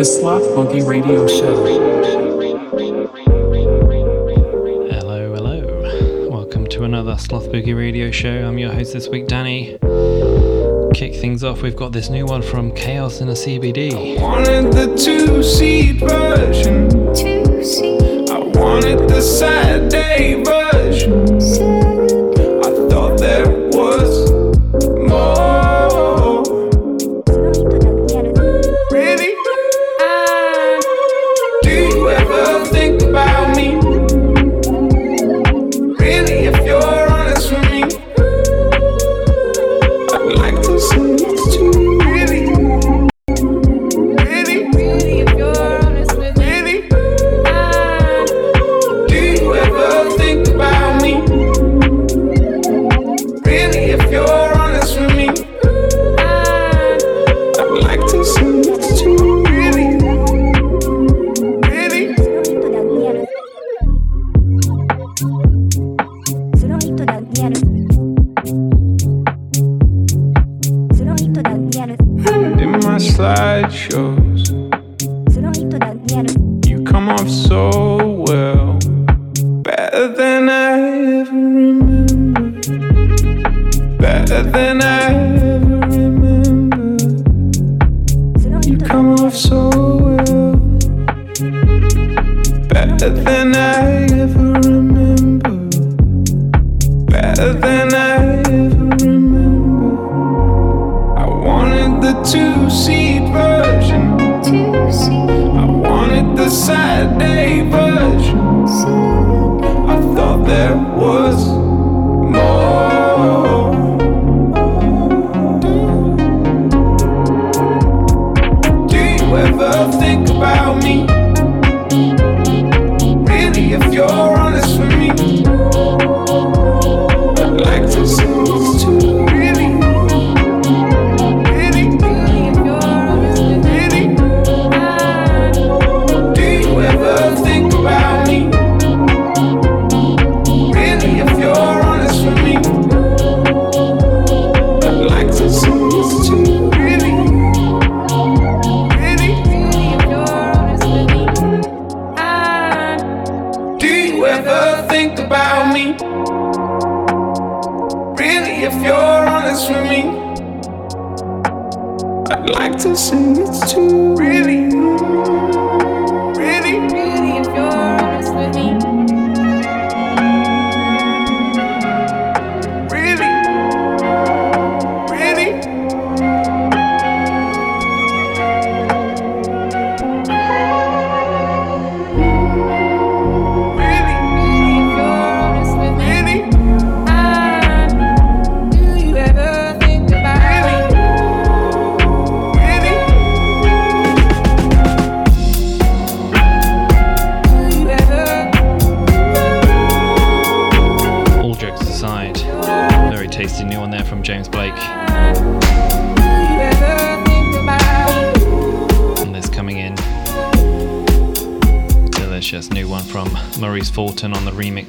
The Sloth Boogie Radio Show. Hello, hello. Welcome to another Sloth Boogie Radio Show. I'm your host this week, Danny. Kick things off, we've got this new one from Chaos in a CBD. I wanted the two seat version. Two. I wanted the Saturday version. Bolton on the remix.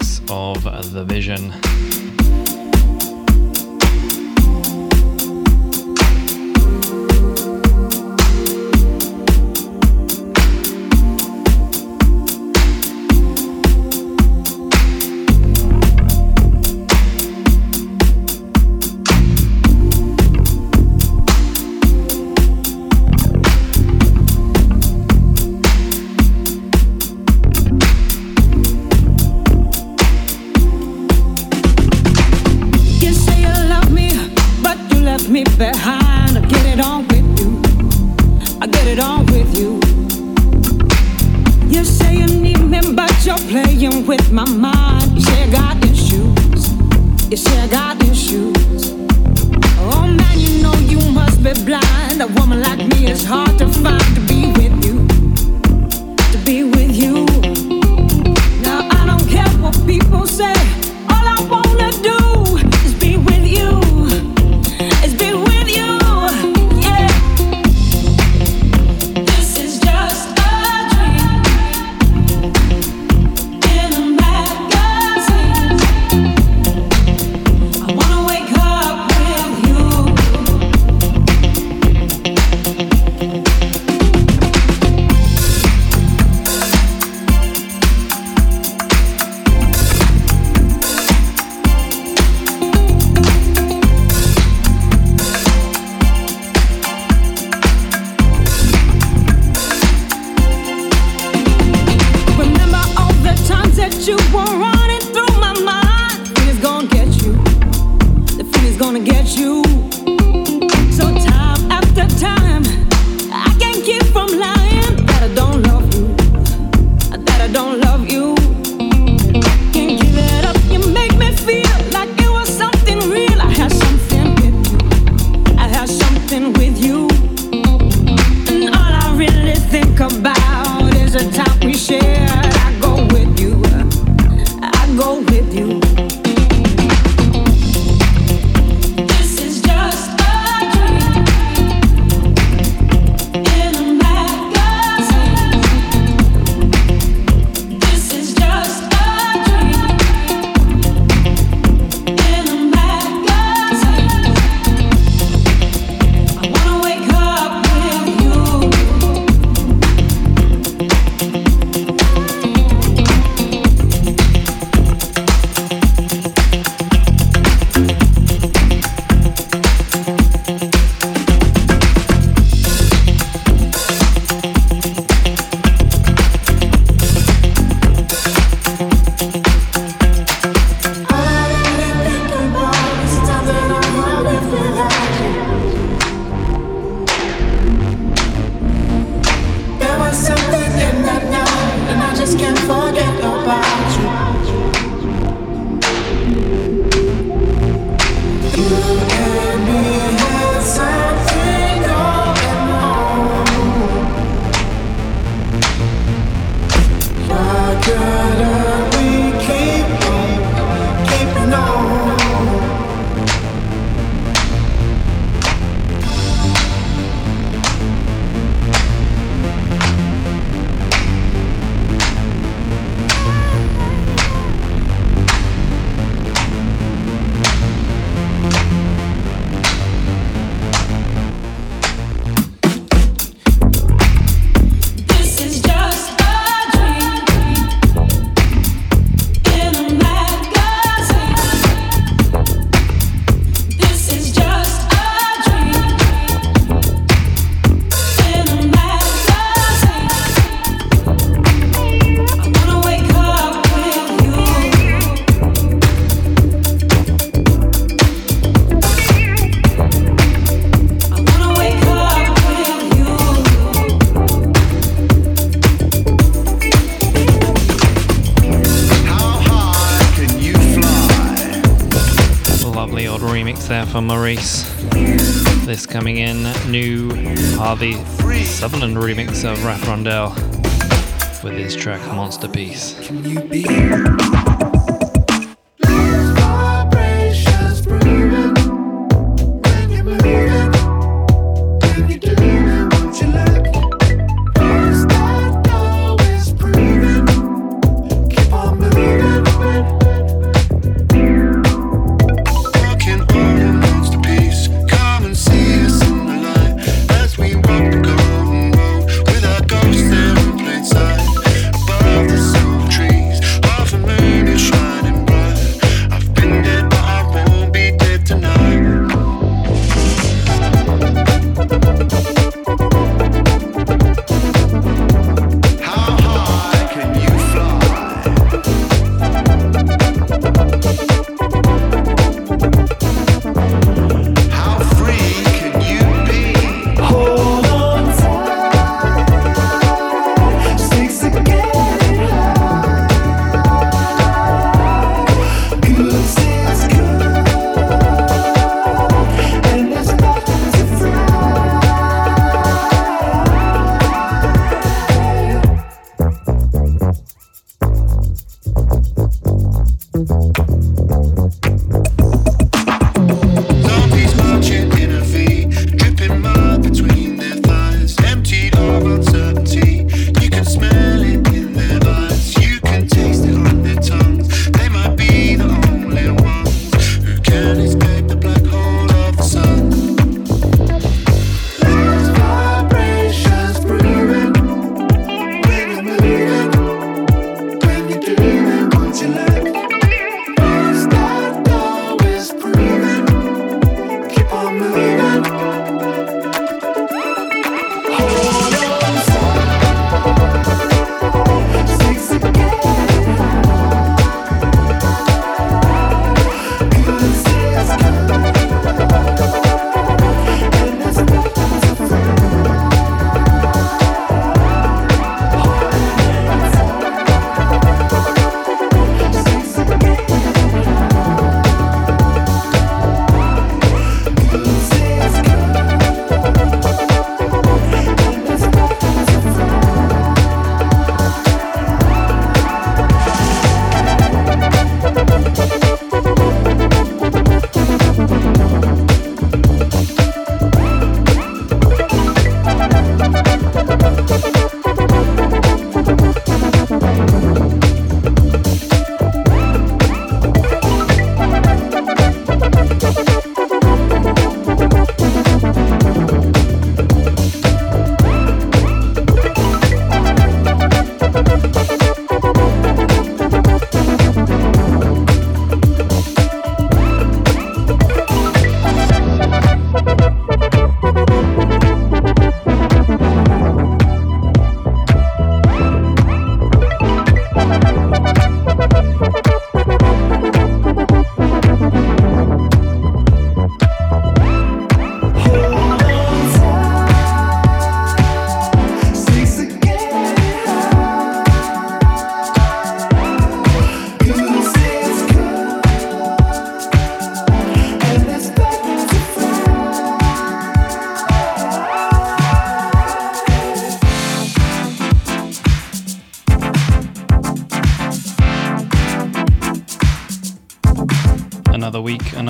Sutherland remix of Rap Rondell with his track Monster Piece.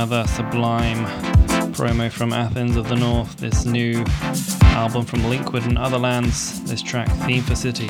Another sublime promo from Athens of the North. This new album from Linkwood and Other Lands. This track, Theme for City.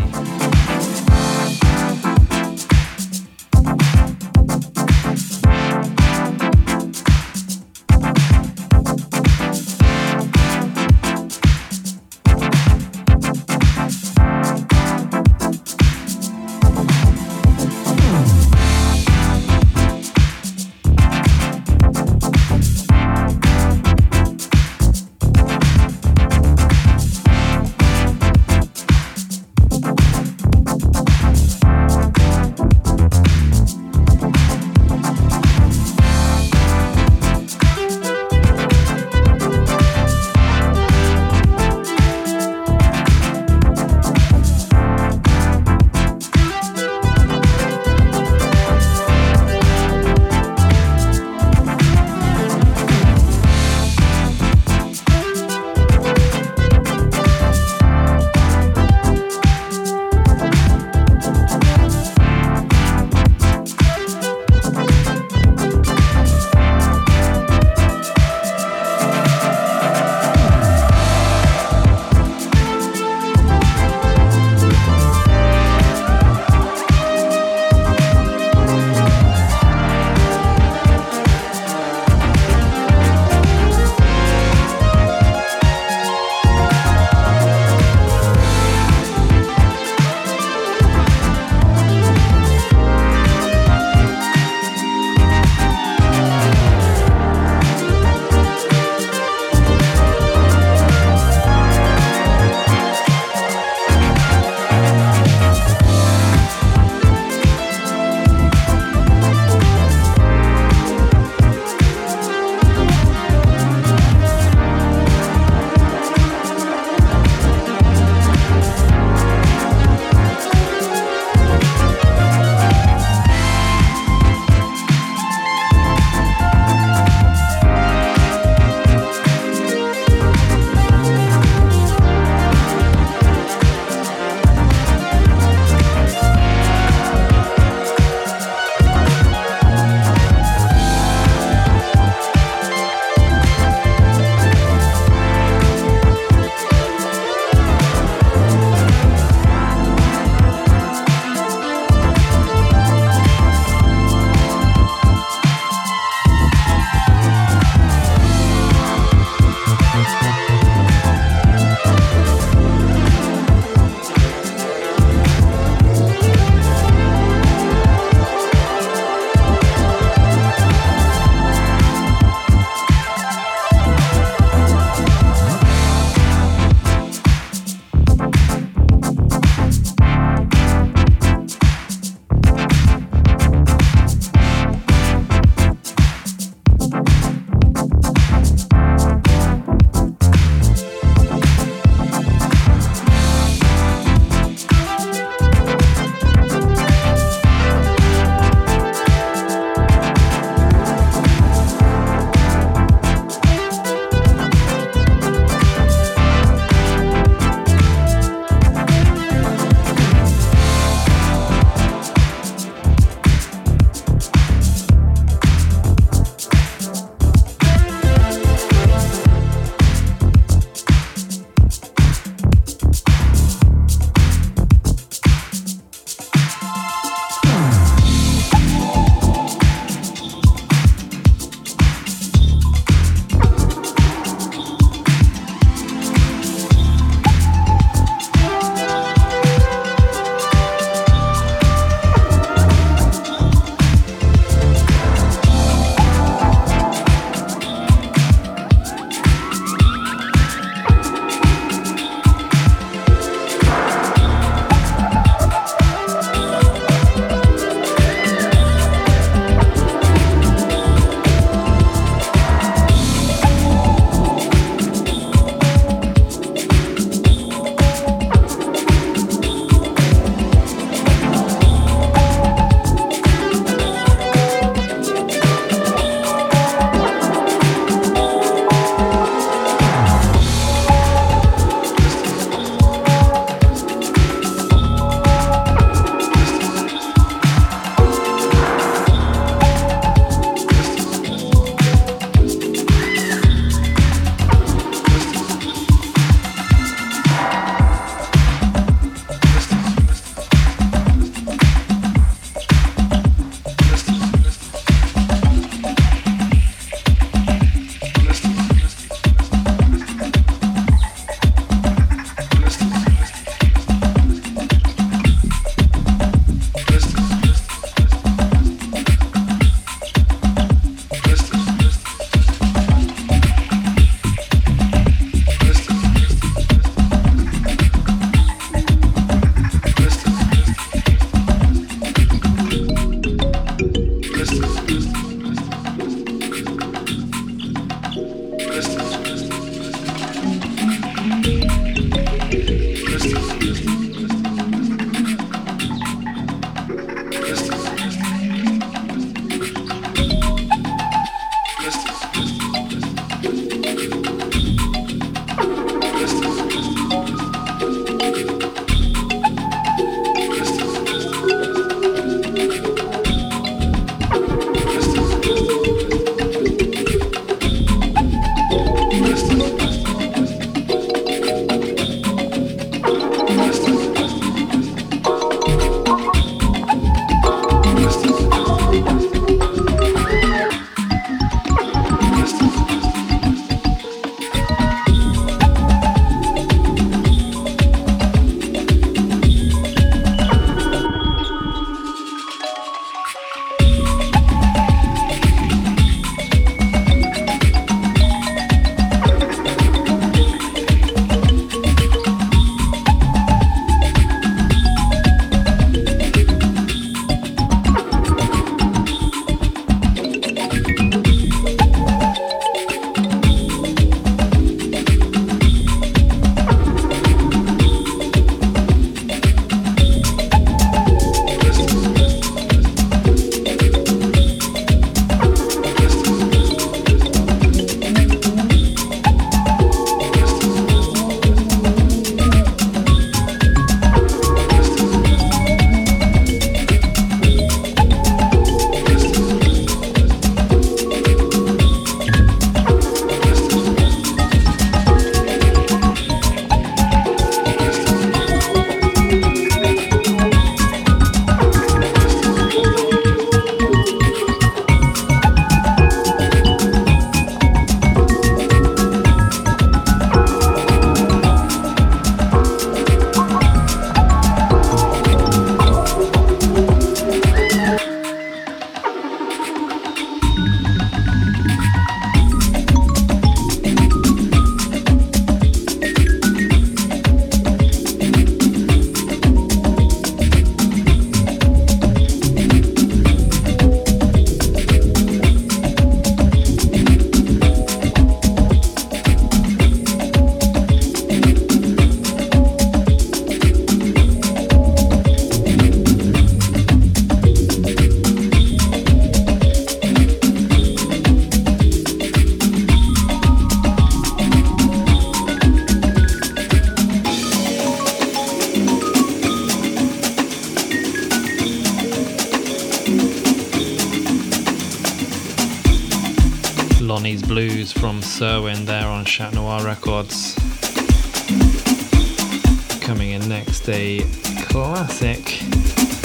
Wednesday classic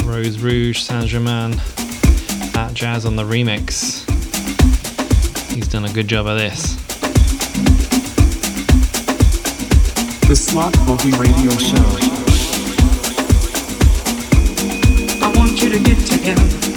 Rose Rouge Saint Germain at Jazz on the remix. He's done a good job of this. The Sloth Boogie Radio Show. I want you to get together.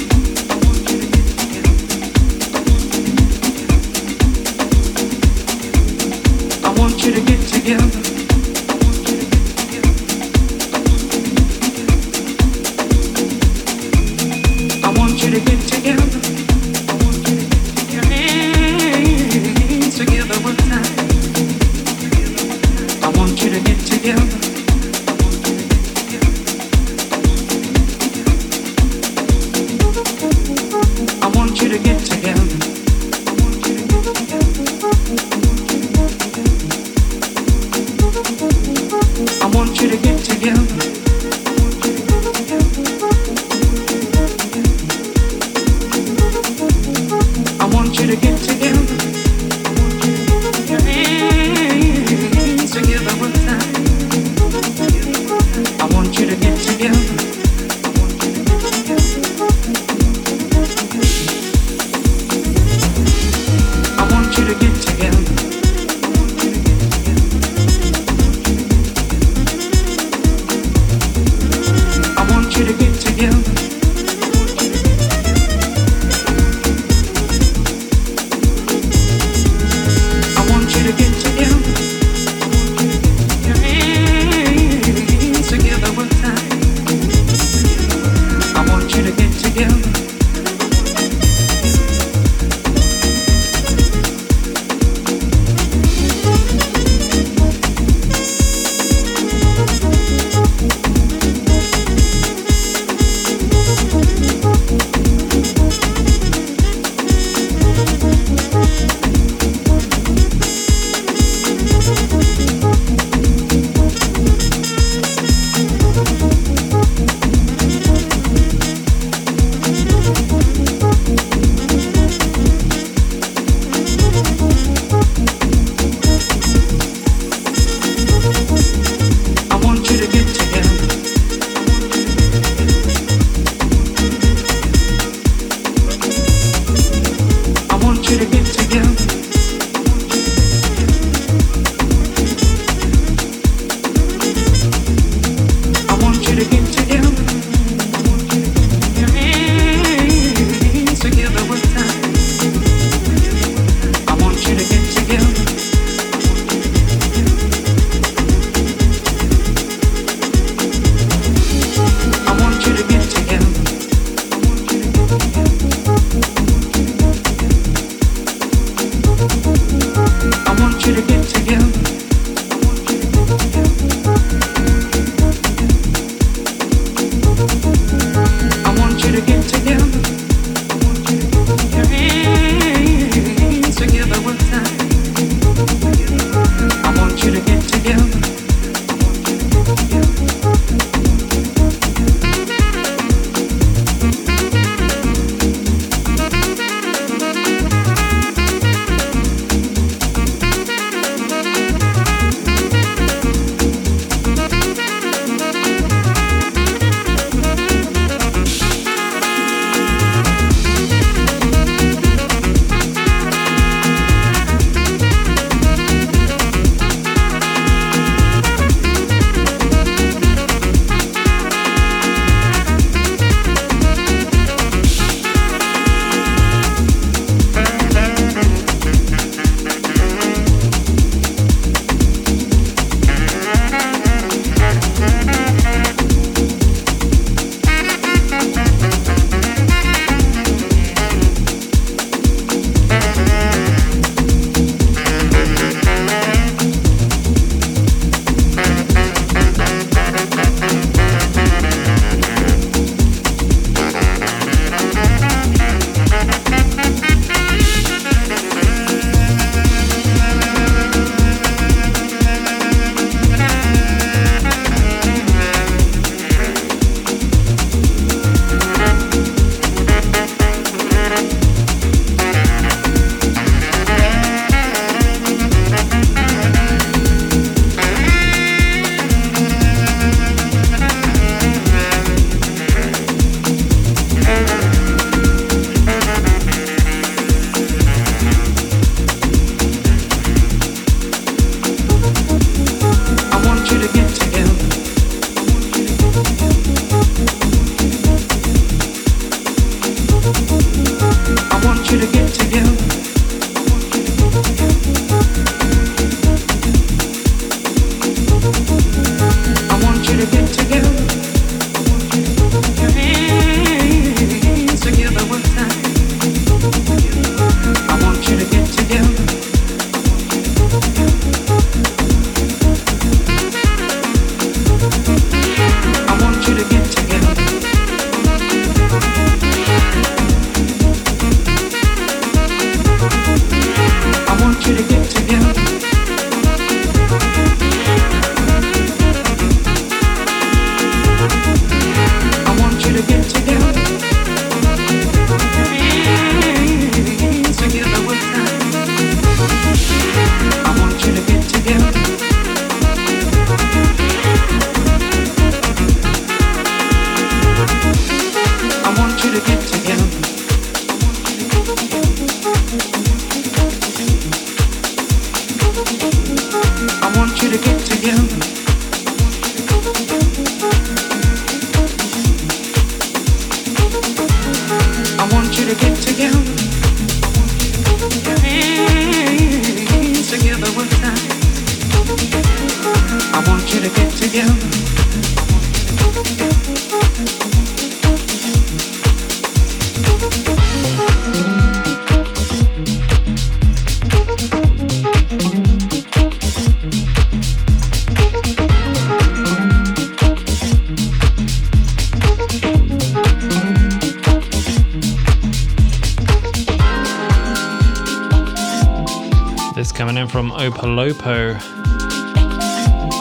Opolopo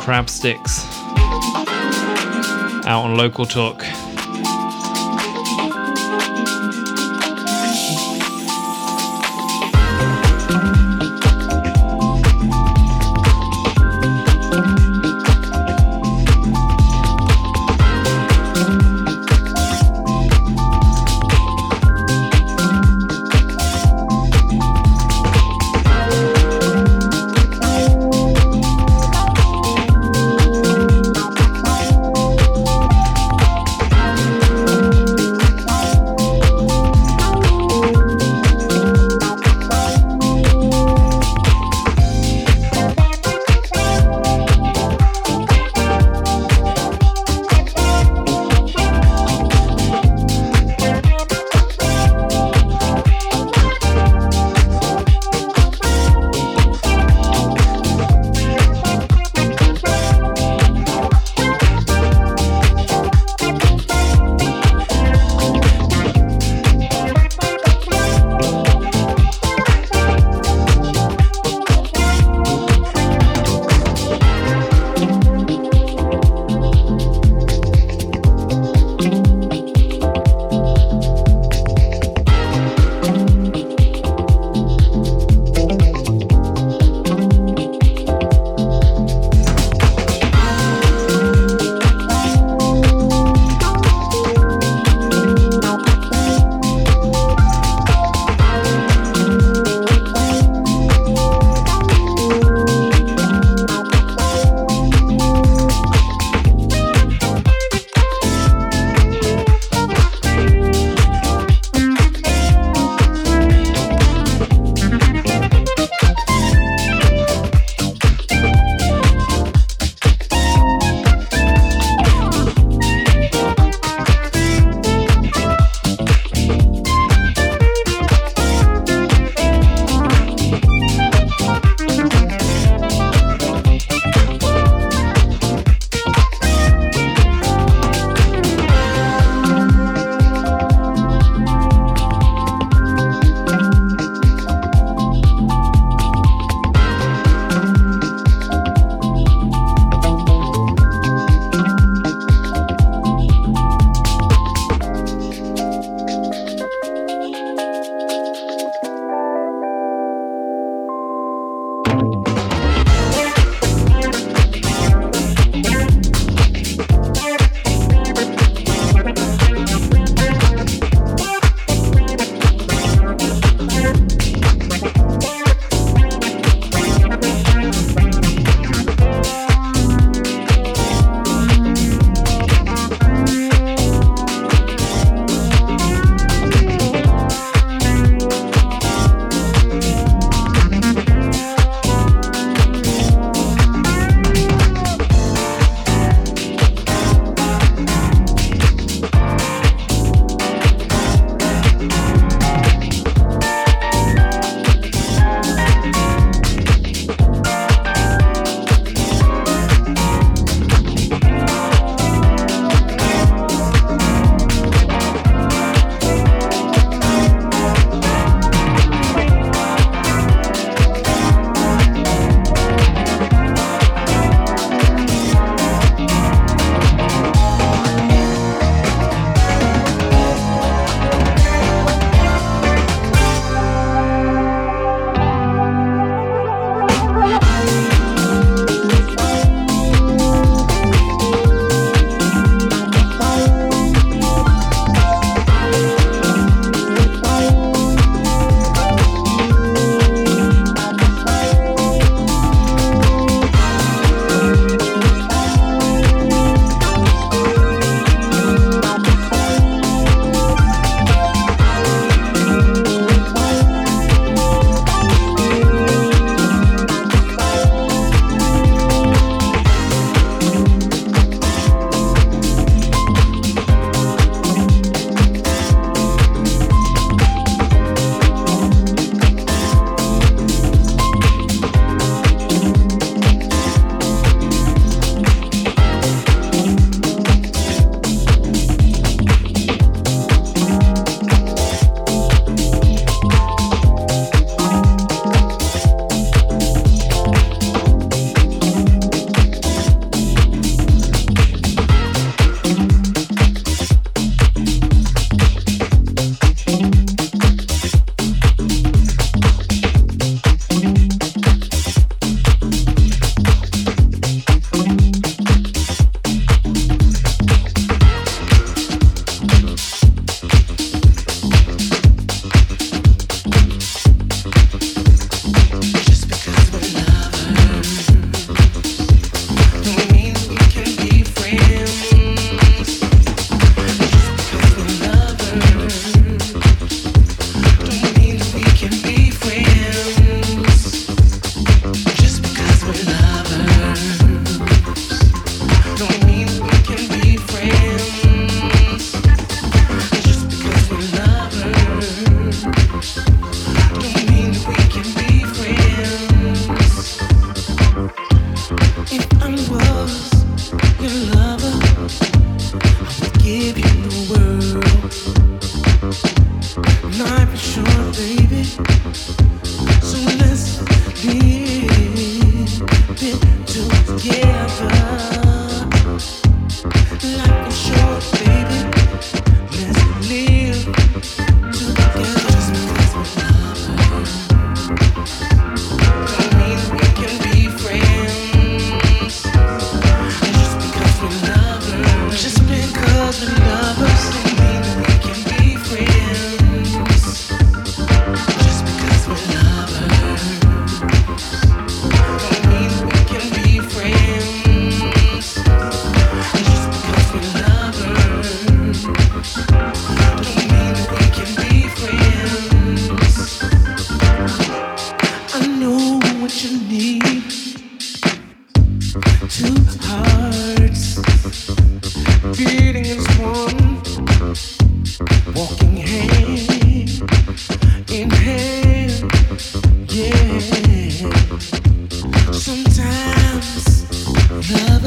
Crab Sticks out on Local Talk.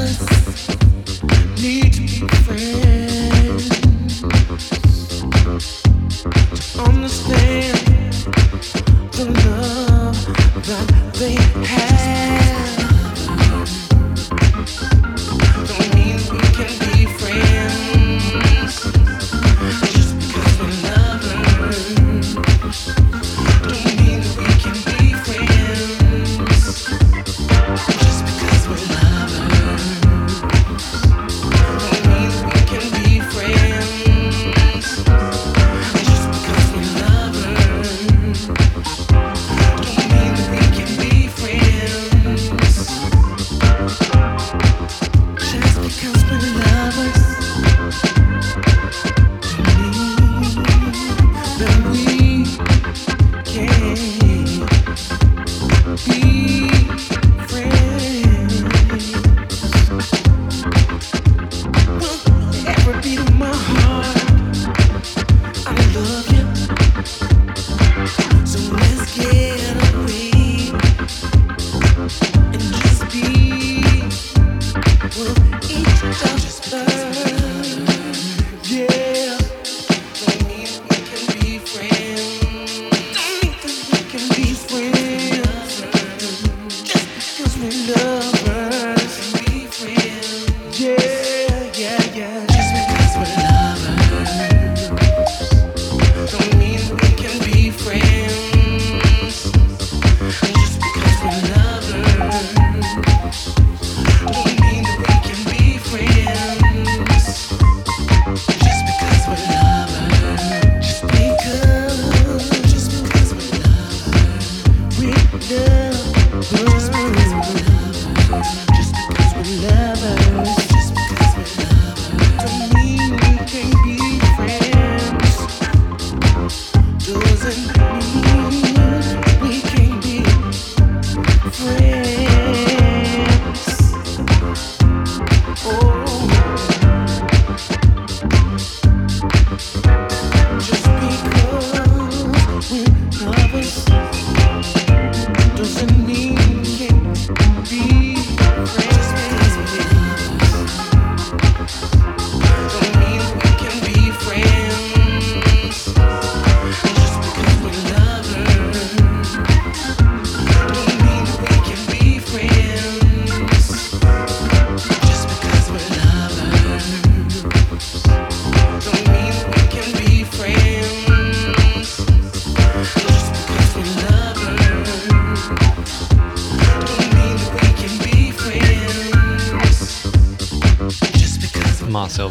us need to be friends.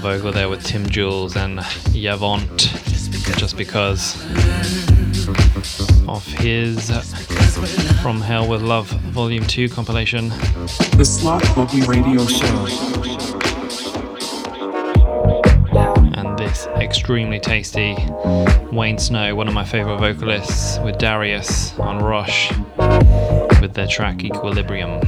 Vogel there with Tim Jules and Yavant just because of his From Hell with Love Volume 2 compilation. The Sloth Boogie Radio Show. And this extremely tasty Wayne Snow, one of my favourite vocalists, with Darius on Roche with their track Equilibrium.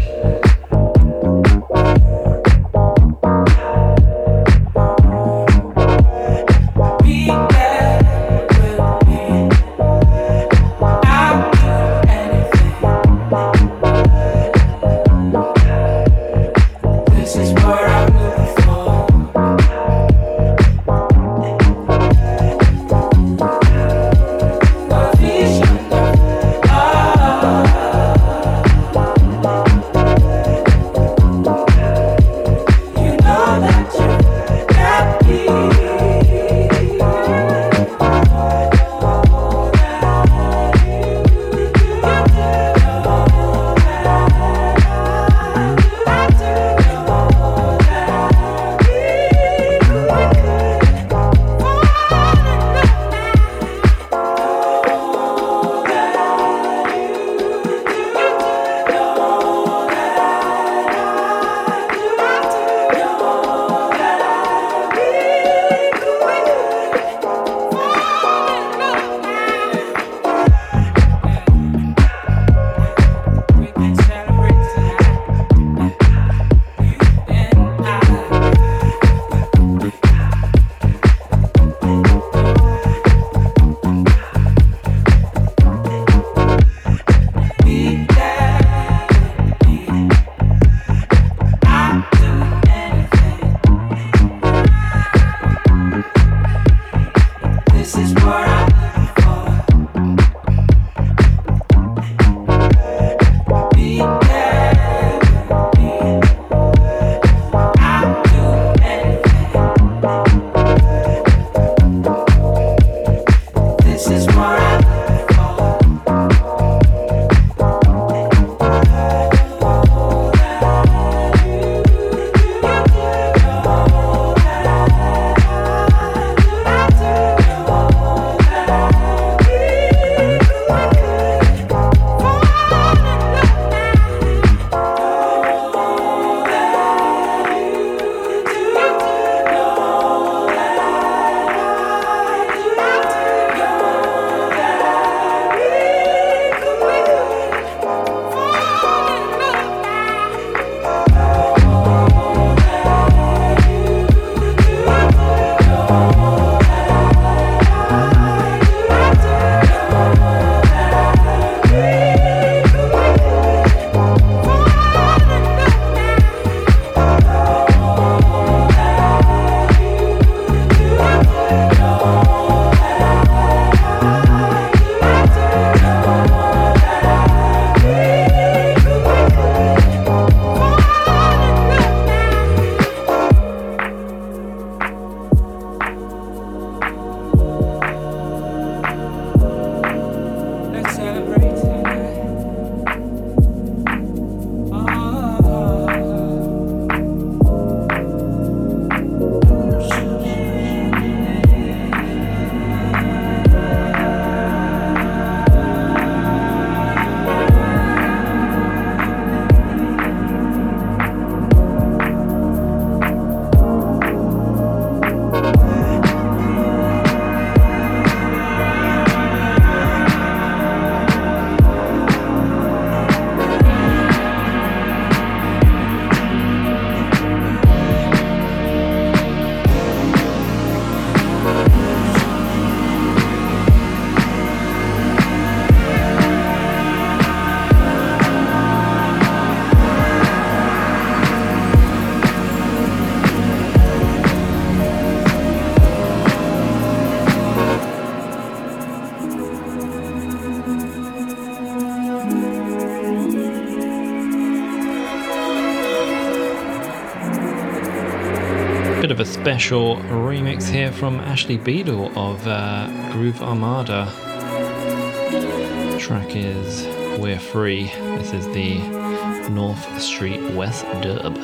Special remix here from Ashley Beadle of uh, Groove Armada. Track is We're Free. This is the North Street West dub.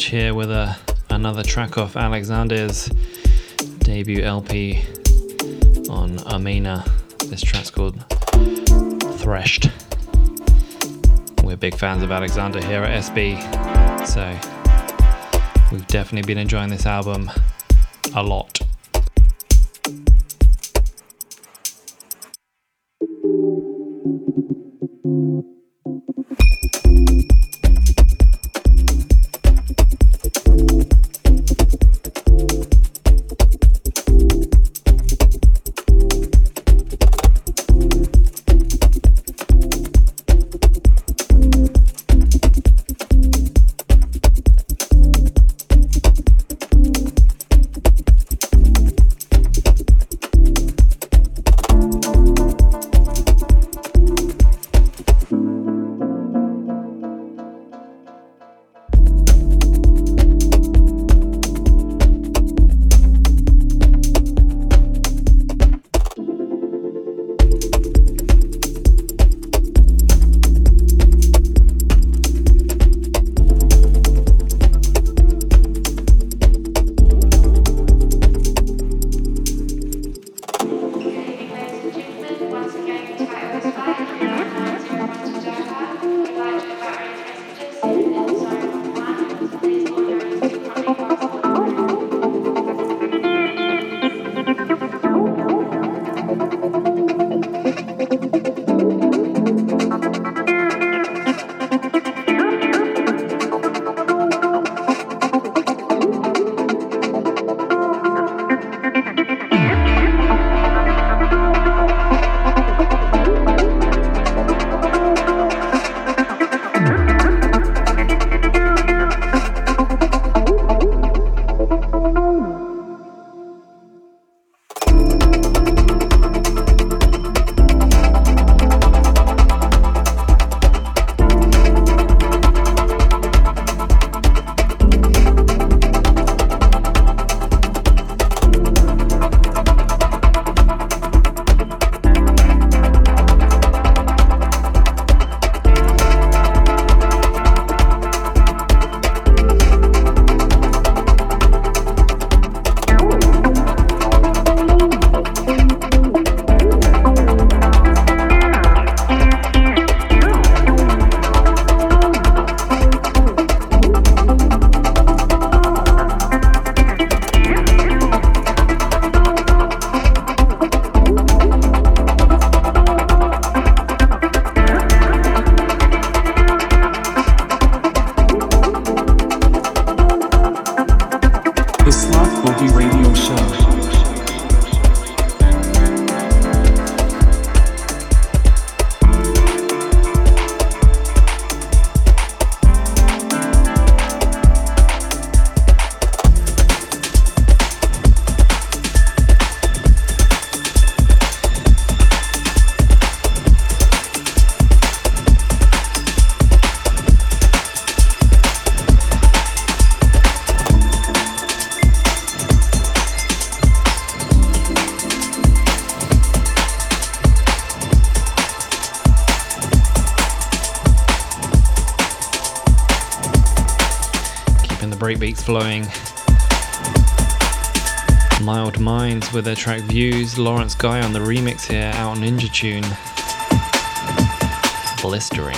Here with a another track off Alexander's debut LP on Amina. This track's called Threshed. We're big fans of Alexander here at SB, so we've definitely been enjoying this album a lot. beats flowing. Mild Minds with their track Views, Lawrence Guy on the remix here out on Ninja Tune. Blistering.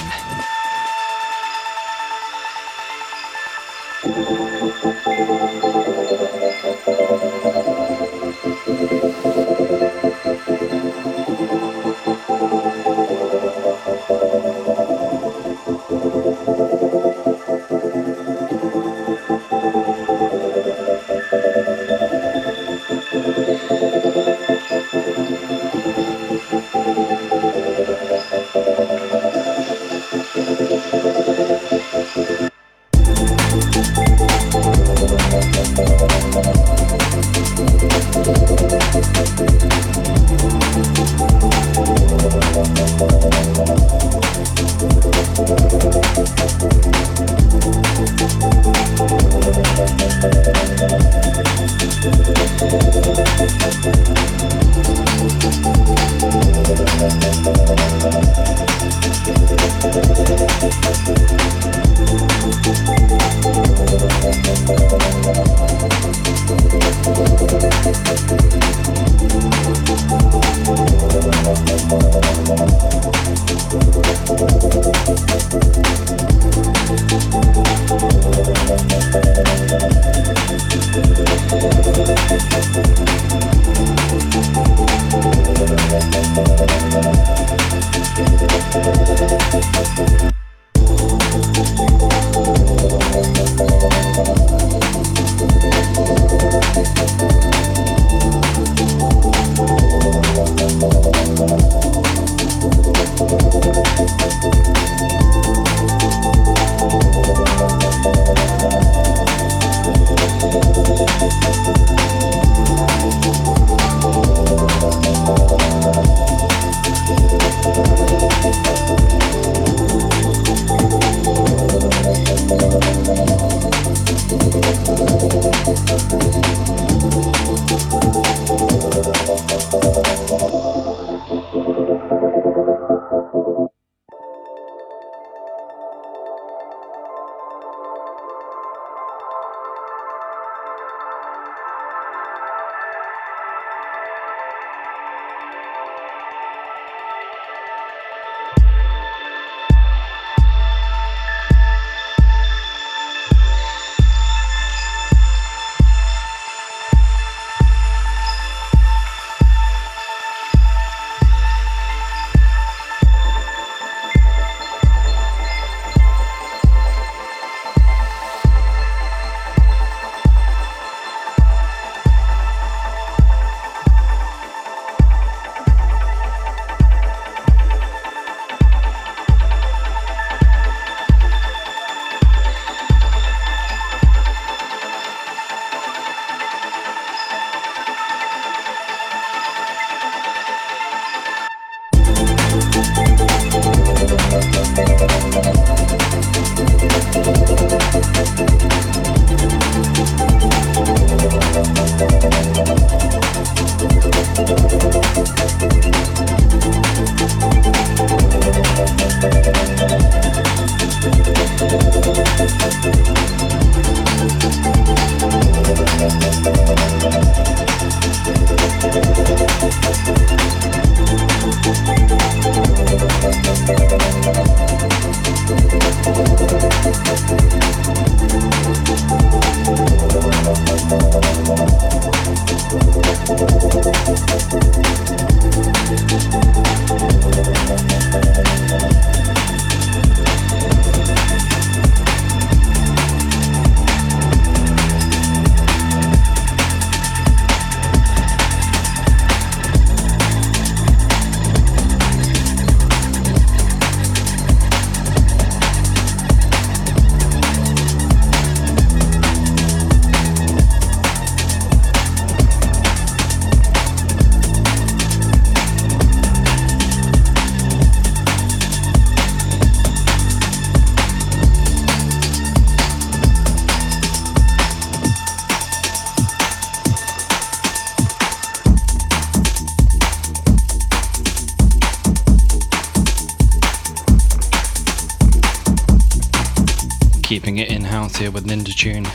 Here with Ninja Tune.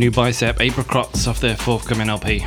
New Bicep Apricots off their forthcoming LP.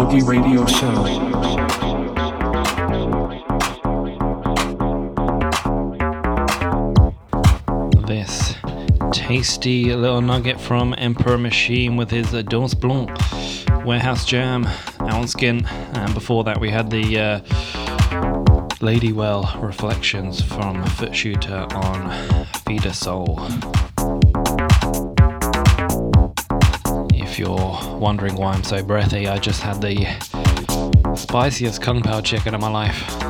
Boogie Radio Show. This tasty little nugget from Emperor Machine with his uh, Danse Blanc Warehouse Jam, Skin, and before that we had the uh, Ladywell Reflections from Foot Shooter on Feed a Soul. Wondering why I'm so breathy, I just had the spiciest kung pao chicken of my life.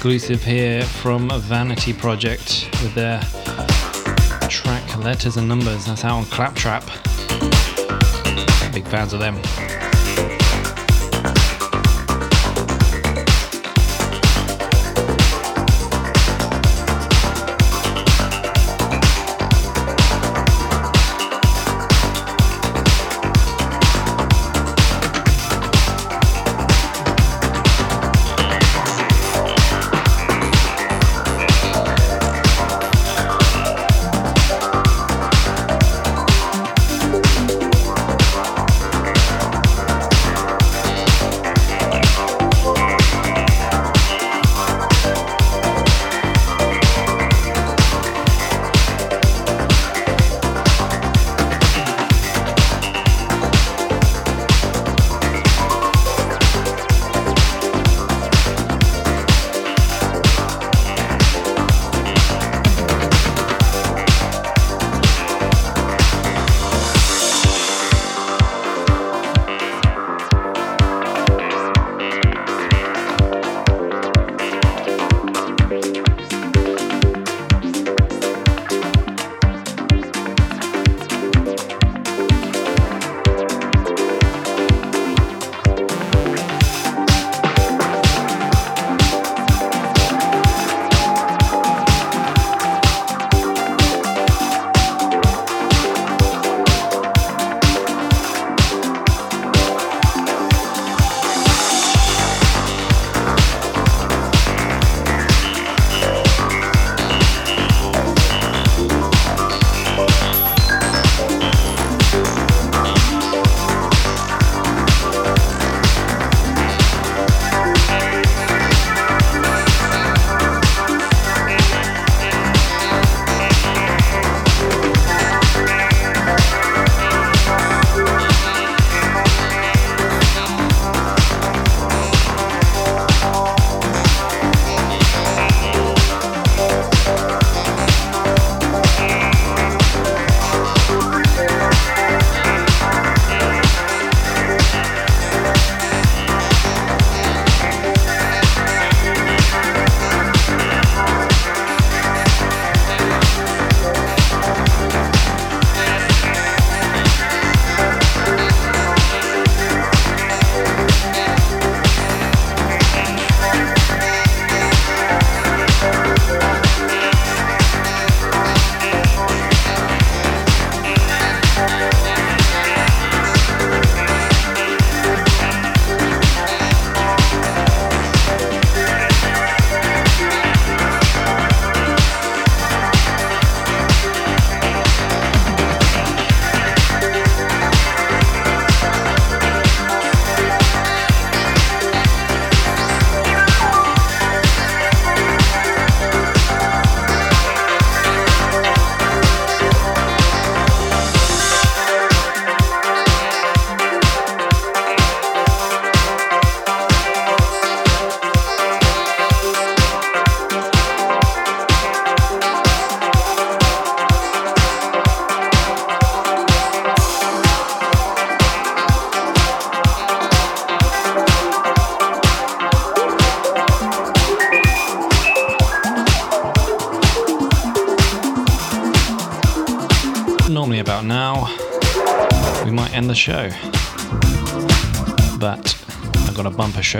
Exclusive here from Vanity Project with their track Letters and Numbers. That's out on Claptrap. Big fans of them.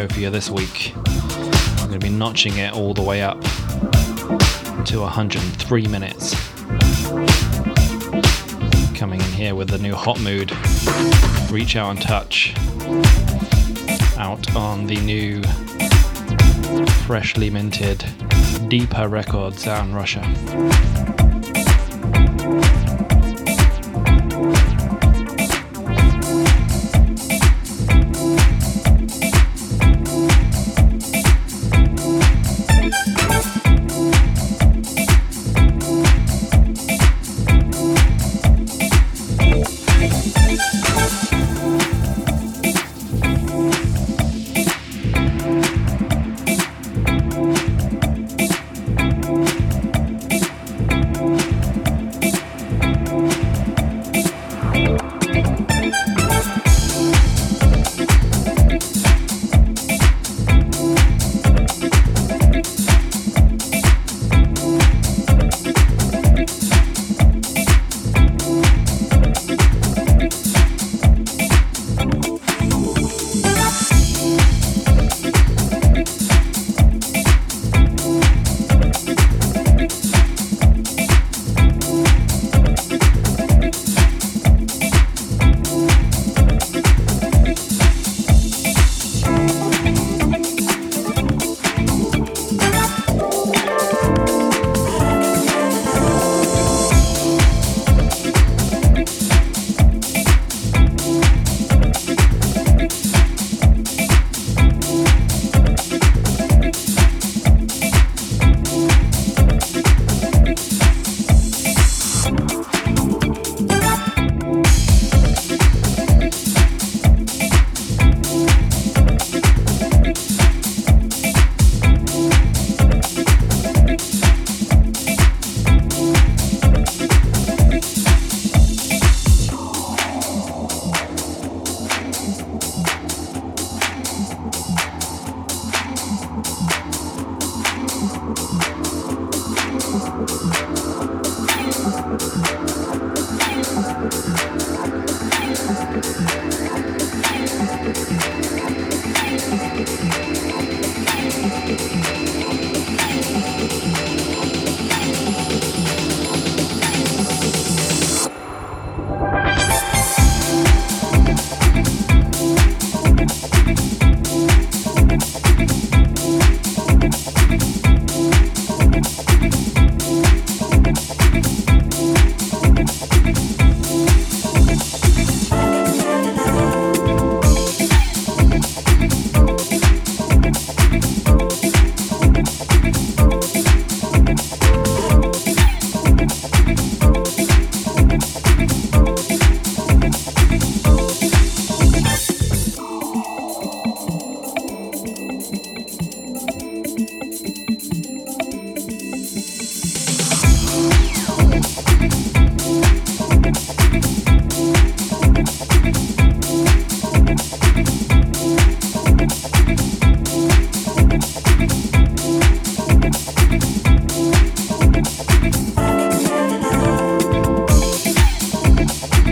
Show for you this week. I'm going to be notching it all the way up to 103 minutes. Coming in here with the new Hot Mood, Reach Out and Touch, out on the new freshly minted Deeper Records out in Russia.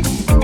Bye.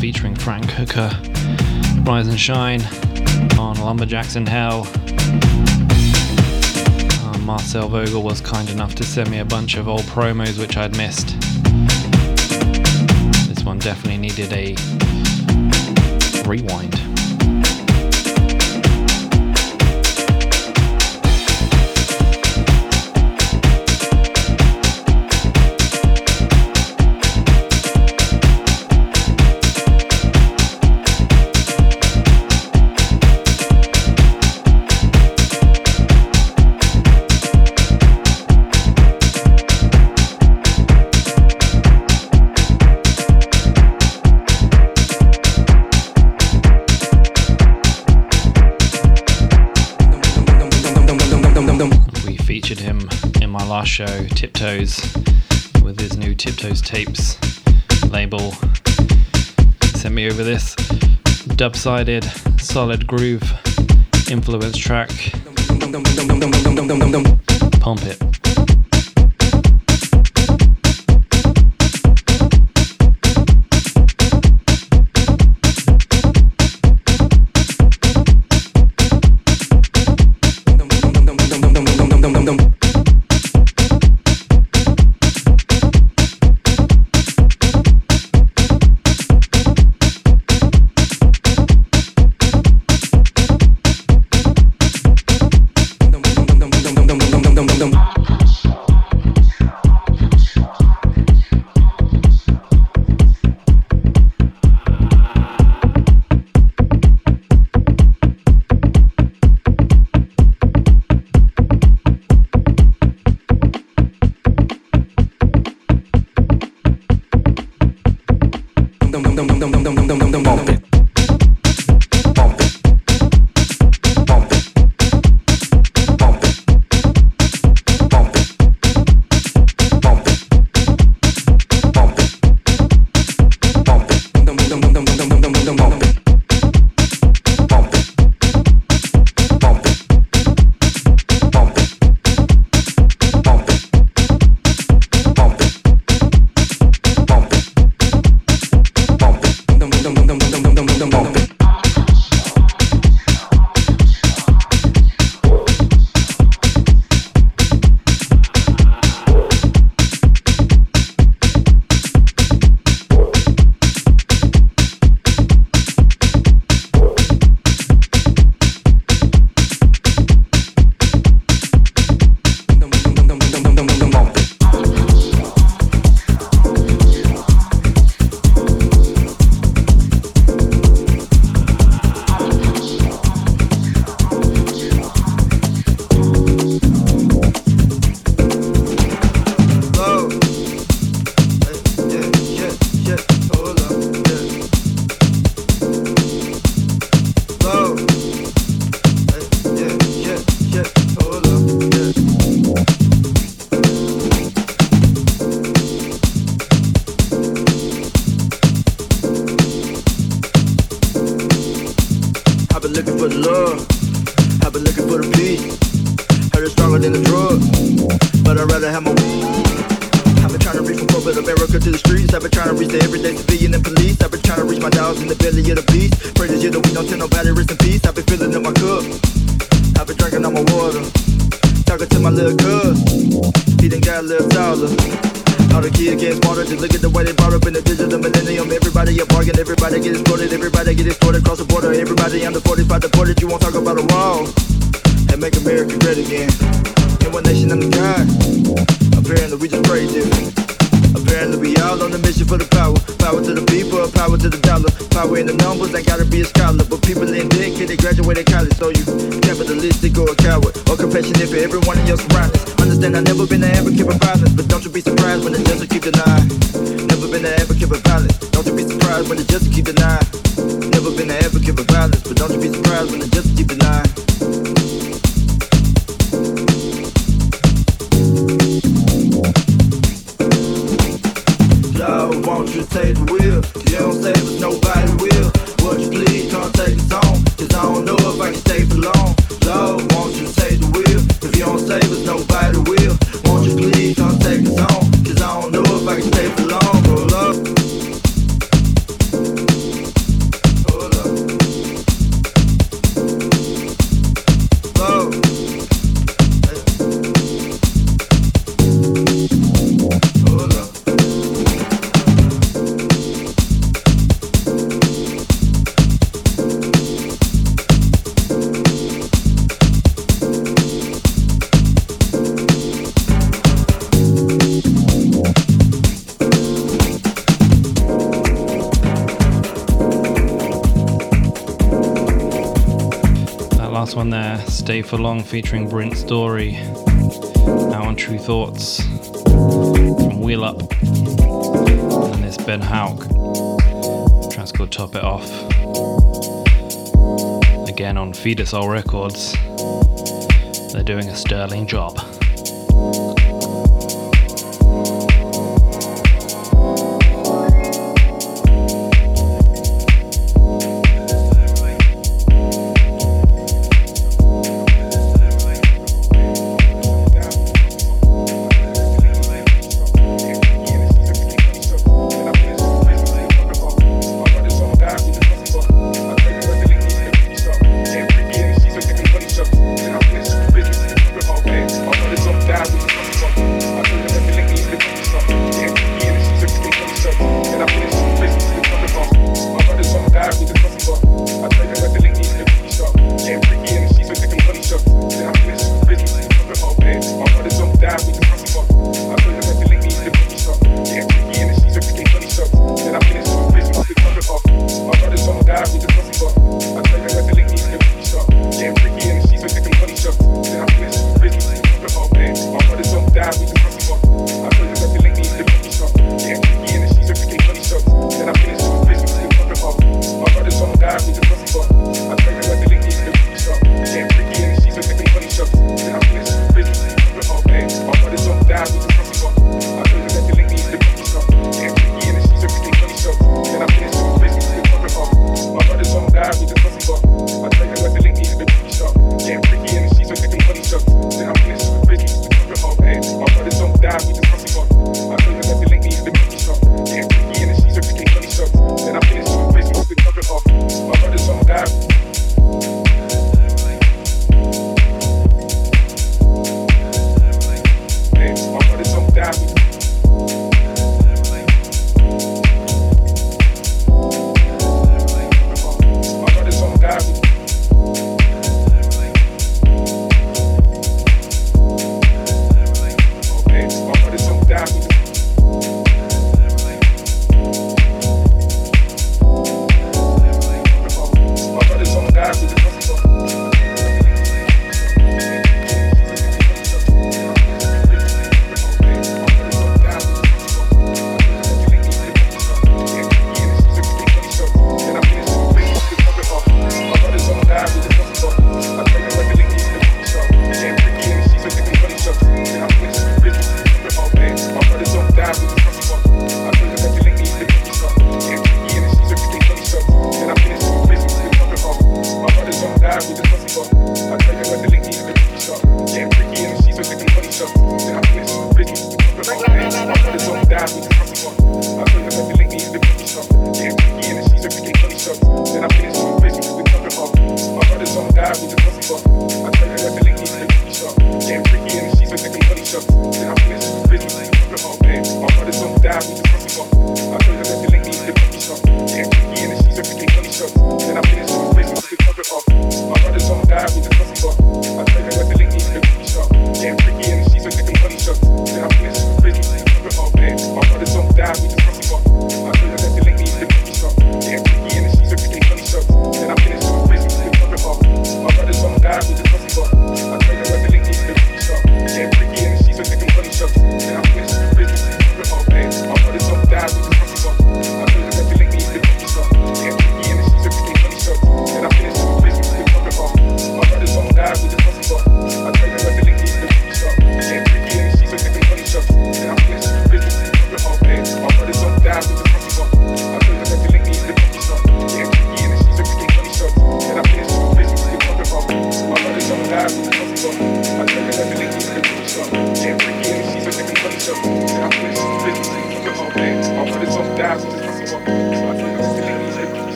Featuring Frank Hooker, Rise and Shine on Lumberjacks in Hell. Uh, Marcel Vogel was kind enough to send me a bunch of old promos which I'd missed. This one definitely needed a rewind. Show, Tiptoes, with his new Tiptoes Tapes label. Sent me over this dub sided, solid groove influence track. Pump it. Stay for Long featuring Brent Story. Now on Tru Thoughts from Wheel Up. And this Ben Hauk. Track's Top It Off. Again on Feed All Records. They're doing a sterling job.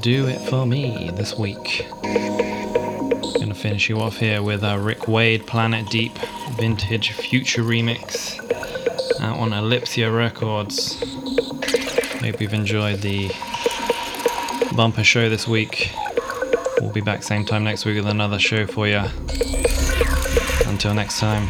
Do it for me this week. Gonna finish you off here with a Rick Wade Planet Deep Vintage Future remix out on Ellipsia Records. Hope you've enjoyed the bumper show this week. We'll be back same time next week with another show for you. Until next time.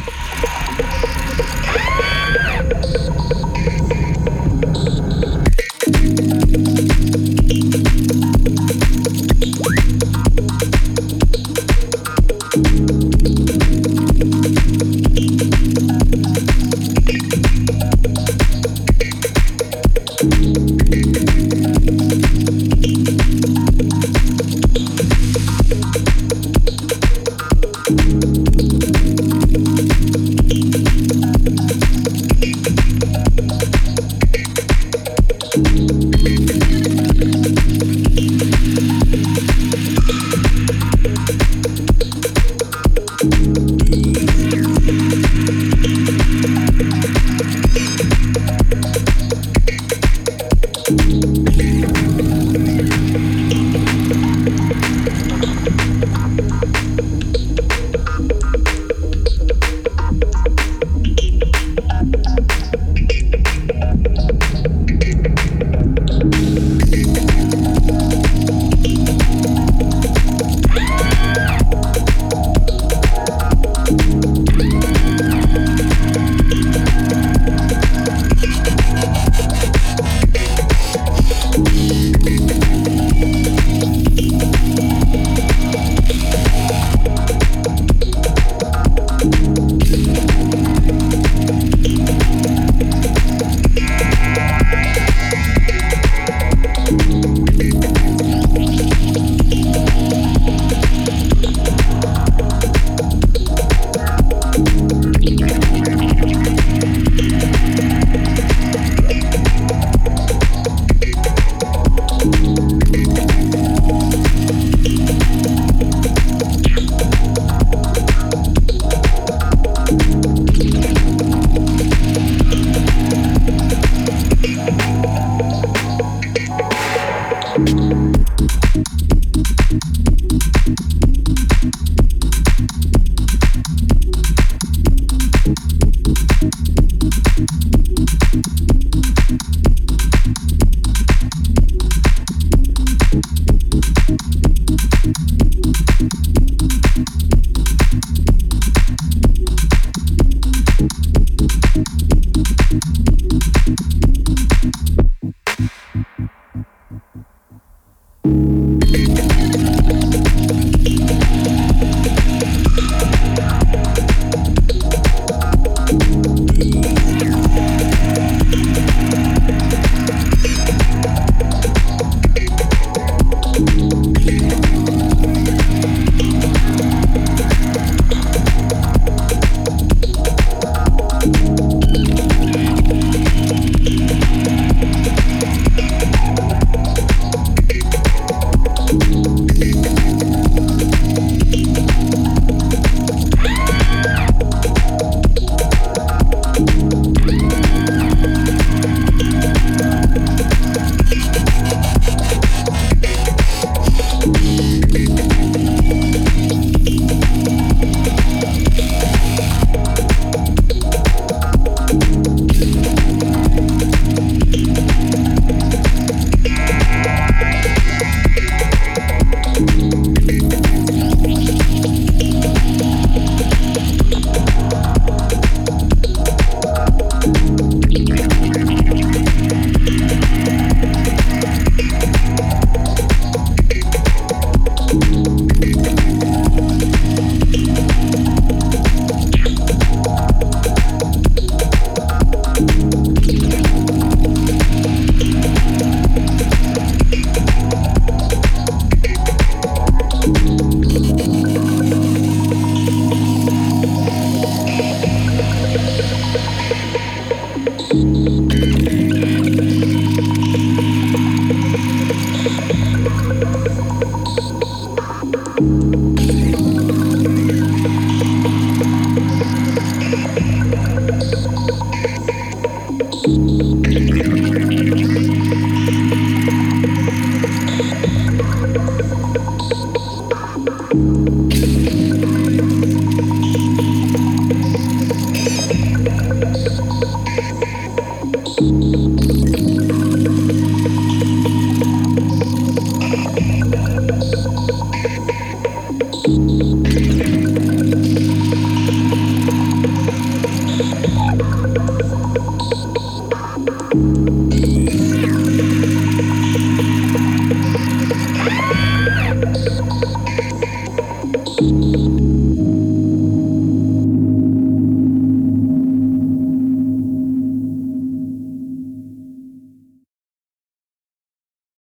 Música